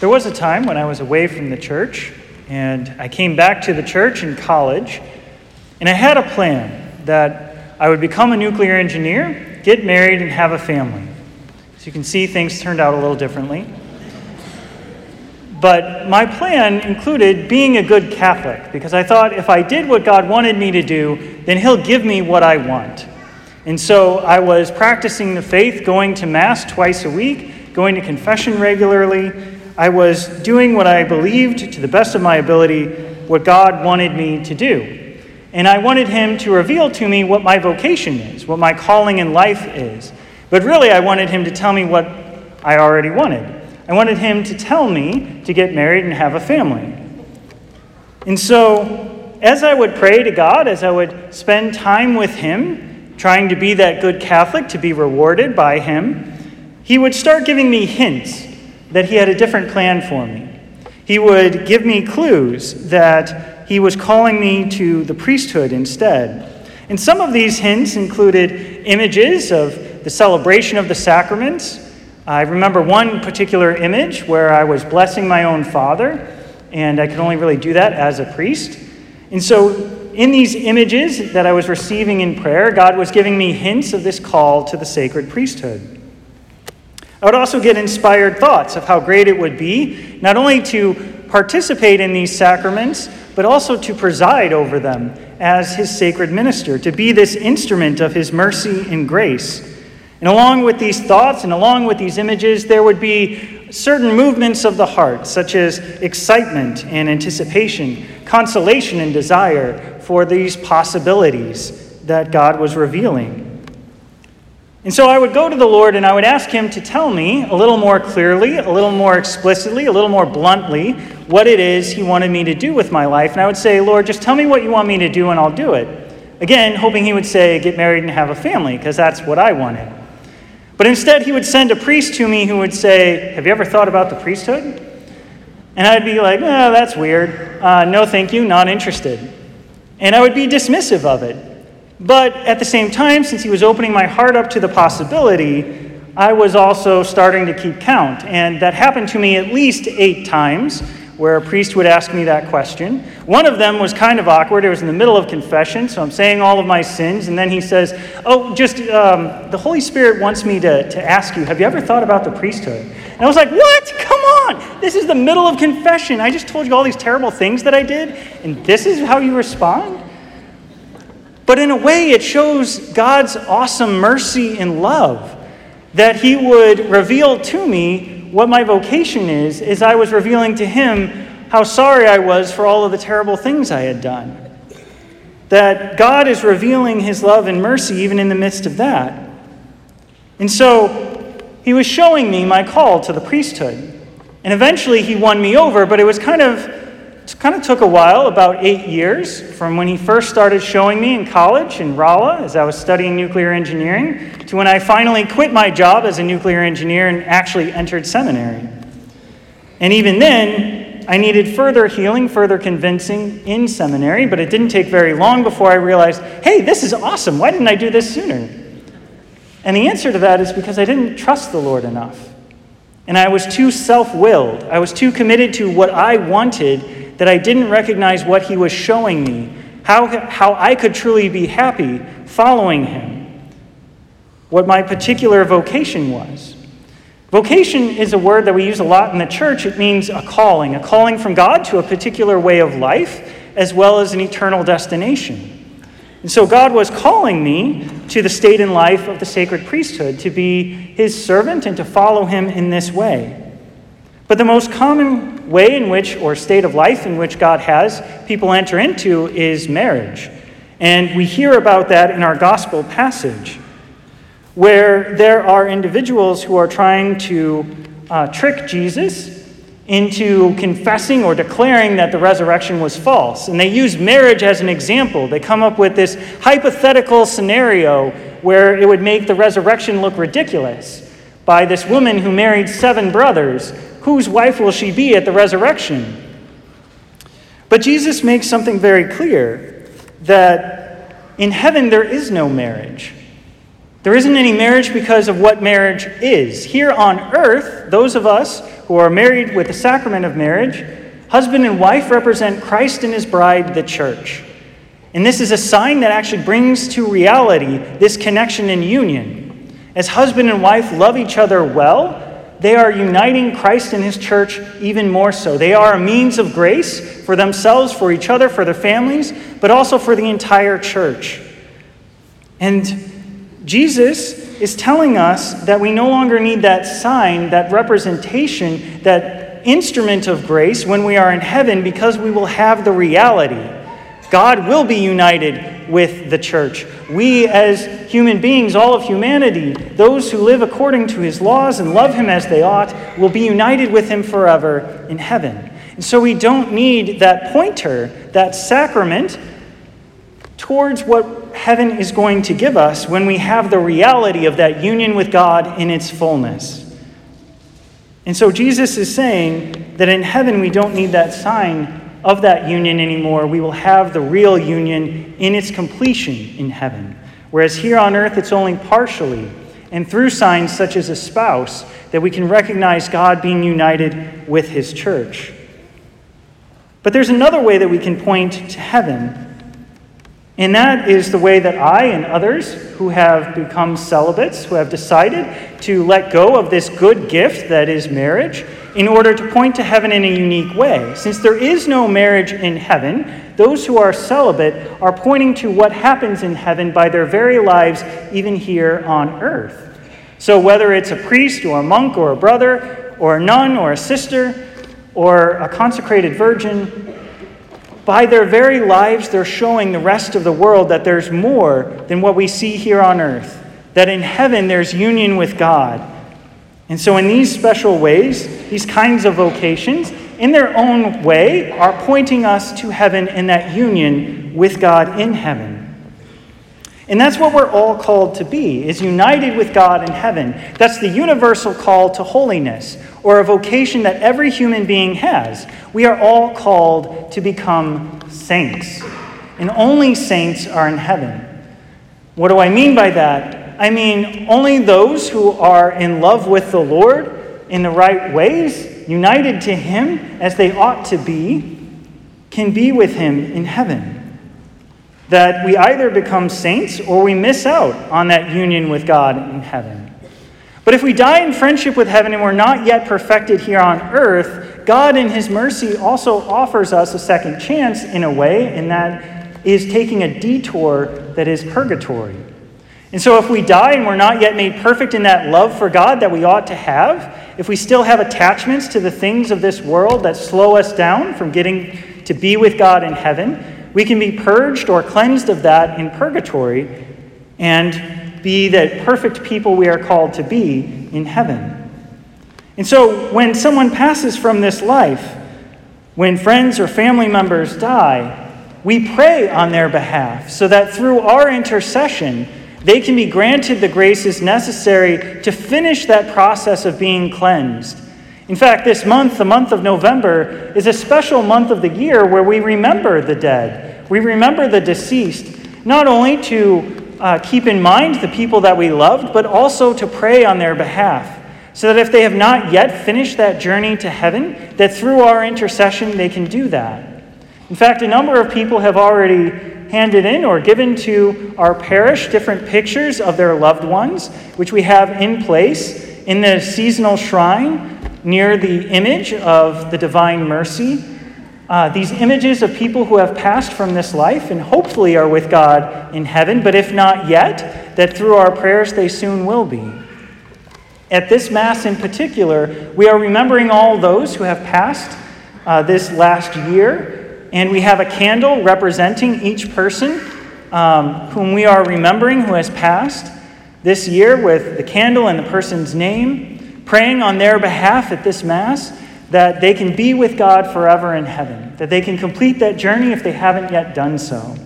There was a time when I was away from the church, and I came back to the church in college, and I had a plan that I would become a nuclear engineer, get married, and have a family. As you can see, things turned out a little differently. But my plan included being a good Catholic because I thought if I did what God wanted me to do, then He'll give me what I want. And so I was practicing the faith, going to Mass twice a week, going to confession regularly. I was doing what I believed to the best of my ability, what God wanted me to do. And I wanted Him to reveal to me what my vocation is, what my calling in life is. But really, I wanted Him to tell me what I already wanted. I wanted Him to tell me to get married and have a family. And so, as I would pray to God, as I would spend time with Him, trying to be that good Catholic, to be rewarded by him, he would start giving me hints that he had a different plan for me. He would give me clues that he was calling me to the priesthood instead. And some of these hints included images of the celebration of the sacraments. I remember one particular image where I was blessing my own father, and I could only really do that as a priest. And so in these images that I was receiving in prayer, God was giving me hints of this call to the sacred priesthood. I would also get inspired thoughts of how great it would be not only to participate in these sacraments, but also to preside over them as his sacred minister, to be this instrument of his mercy and grace. And along with these thoughts and along with these images, there would be certain movements of the heart, such as excitement and anticipation, consolation and desire for these possibilities that God was revealing. And so I would go to the Lord and I would ask Him to tell me a little more clearly, a little more explicitly, a little more bluntly what it is He wanted me to do with my life. And I would say, Lord, just tell me what you want me to do and I'll do it. Again, hoping He would say, get married and have a family, because that's what I wanted. But instead, He would send a priest to me who would say, Have you ever thought about the priesthood? And I'd be like, oh, that's weird. Uh, no, thank you, not interested. And I would be dismissive of it. But at the same time, since he was opening my heart up to the possibility, I was also starting to keep count. And that happened to me at least eight times where a priest would ask me that question. One of them was kind of awkward. It was in the middle of confession, so I'm saying all of my sins, and then he says, Oh, just um, the Holy Spirit wants me to, to ask you, have you ever thought about the priesthood? And I was like, What? Come on! This is the middle of confession. I just told you all these terrible things that I did, and this is how you respond? But in a way, it shows God's awesome mercy and love that He would reveal to me what my vocation is, as I was revealing to him how sorry I was for all of the terrible things I had done. That God is revealing his love and mercy even in the midst of that. And so he was showing me my call to the priesthood. And eventually he won me over, but it was kind of it kind of took a while, about eight years, from when he first started showing me in college in Rolla as I was studying nuclear engineering to when I finally quit my job as a nuclear engineer and actually entered seminary. And even then, I needed further healing, further convincing in seminary, but it didn't take very long before I realized hey, this is awesome. Why didn't I do this sooner? And the answer to that is because I didn't trust the Lord enough. And I was too self willed. I was too committed to what I wanted that I didn't recognize what he was showing me, how, how I could truly be happy following him, what my particular vocation was. Vocation is a word that we use a lot in the church. It means a calling, a calling from God to a particular way of life, as well as an eternal destination. And so God was calling me to the state and life of the sacred priesthood, to be his servant and to follow him in this way. But the most common way in which, or state of life in which God has people enter into is marriage. And we hear about that in our gospel passage, where there are individuals who are trying to uh, trick Jesus into confessing or declaring that the resurrection was false. And they use marriage as an example. They come up with this hypothetical scenario where it would make the resurrection look ridiculous by this woman who married seven brothers whose wife will she be at the resurrection? But Jesus makes something very clear that in heaven there is no marriage. There isn't any marriage because of what marriage is. Here on earth, those of us who are married with the sacrament of marriage, husband and wife represent Christ and his bride, the church. And this is a sign that actually brings to reality this connection and union. As husband and wife love each other well, they are uniting Christ and his church even more so. They are a means of grace for themselves, for each other, for their families, but also for the entire church. And Jesus is telling us that we no longer need that sign, that representation, that instrument of grace when we are in heaven because we will have the reality. God will be united with the church. We, as human beings, all of humanity, those who live according to his laws and love him as they ought, will be united with him forever in heaven. And so we don't need that pointer, that sacrament, towards what heaven is going to give us when we have the reality of that union with God in its fullness. And so Jesus is saying that in heaven we don't need that sign of that union anymore. We will have the real union in its completion in heaven. Whereas here on earth it's only partially and through signs such as a spouse that we can recognize God being united with his church. But there's another way that we can point to heaven and that is the way that I and others who have become celibates, who have decided to let go of this good gift that is marriage, in order to point to heaven in a unique way. Since there is no marriage in heaven, those who are celibate are pointing to what happens in heaven by their very lives, even here on earth. So, whether it's a priest or a monk or a brother or a nun or a sister or a consecrated virgin, by their very lives, they're showing the rest of the world that there's more than what we see here on earth, that in heaven there's union with God. And so, in these special ways, these kinds of vocations, in their own way, are pointing us to heaven and that union with God in heaven. And that's what we're all called to be, is united with God in heaven. That's the universal call to holiness, or a vocation that every human being has. We are all called to become saints. And only saints are in heaven. What do I mean by that? I mean, only those who are in love with the Lord in the right ways, united to Him as they ought to be, can be with Him in heaven that we either become saints or we miss out on that union with God in heaven. But if we die in friendship with heaven and we're not yet perfected here on earth, God in His mercy also offers us a second chance in a way, and that is taking a detour that is purgatory. And so, if we die and we're not yet made perfect in that love for God that we ought to have, if we still have attachments to the things of this world that slow us down from getting to be with God in heaven, we can be purged or cleansed of that in purgatory and be the perfect people we are called to be in heaven. And so, when someone passes from this life, when friends or family members die, we pray on their behalf so that through our intercession, they can be granted the graces necessary to finish that process of being cleansed in fact, this month, the month of November, is a special month of the year where we remember the dead. We remember the deceased, not only to uh, keep in mind the people that we loved, but also to pray on their behalf. So that if they have not yet finished that journey to heaven, that through our intercession they can do that. In fact, a number of people have already handed in or given to our parish different pictures of their loved ones, which we have in place in the seasonal shrine near the image of the divine mercy. Uh, these images of people who have passed from this life and hopefully are with God in heaven, but if not yet, that through our prayers they soon will be. At this Mass in particular, we are remembering all those who have passed uh, this last year, and we have a candle representing each person um, whom we are remembering who has passed this year with the candle and the person's name praying on their behalf at this Mass that they can be with God forever in heaven, that they can complete that journey if they haven't yet done so.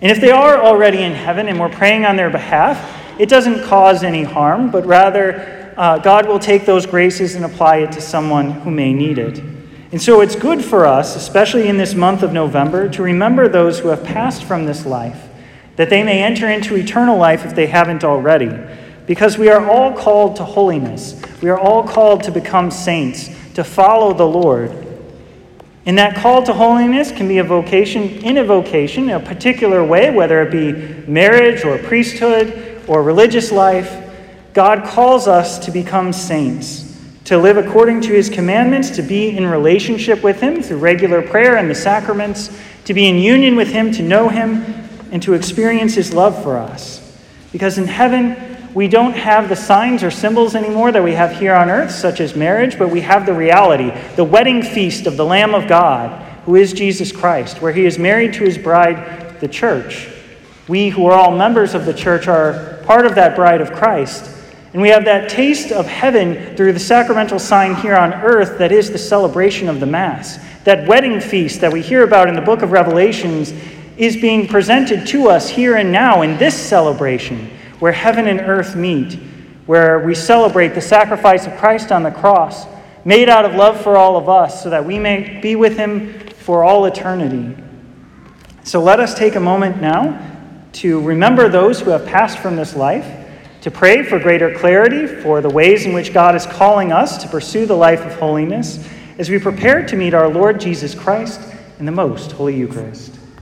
And if they are already in heaven and we're praying on their behalf, it doesn't cause any harm, but rather uh, God will take those graces and apply it to someone who may need it. And so it's good for us, especially in this month of November, to remember those who have passed from this life, that they may enter into eternal life if they haven't already. Because we are all called to holiness. We are all called to become saints, to follow the Lord. And that call to holiness can be a vocation in a vocation, in a particular way, whether it be marriage or priesthood or religious life. God calls us to become saints, to live according to his commandments, to be in relationship with him through regular prayer and the sacraments, to be in union with him, to know him, and to experience his love for us. Because in heaven, we don't have the signs or symbols anymore that we have here on earth, such as marriage, but we have the reality, the wedding feast of the Lamb of God, who is Jesus Christ, where he is married to his bride, the church. We, who are all members of the church, are part of that bride of Christ. And we have that taste of heaven through the sacramental sign here on earth that is the celebration of the Mass. That wedding feast that we hear about in the book of Revelations is being presented to us here and now in this celebration where heaven and earth meet, where we celebrate the sacrifice of Christ on the cross, made out of love for all of us, so that we may be with him for all eternity. So let us take a moment now to remember those who have passed from this life, to pray for greater clarity for the ways in which God is calling us to pursue the life of holiness as we prepare to meet our Lord Jesus Christ in the most holy Eucharist.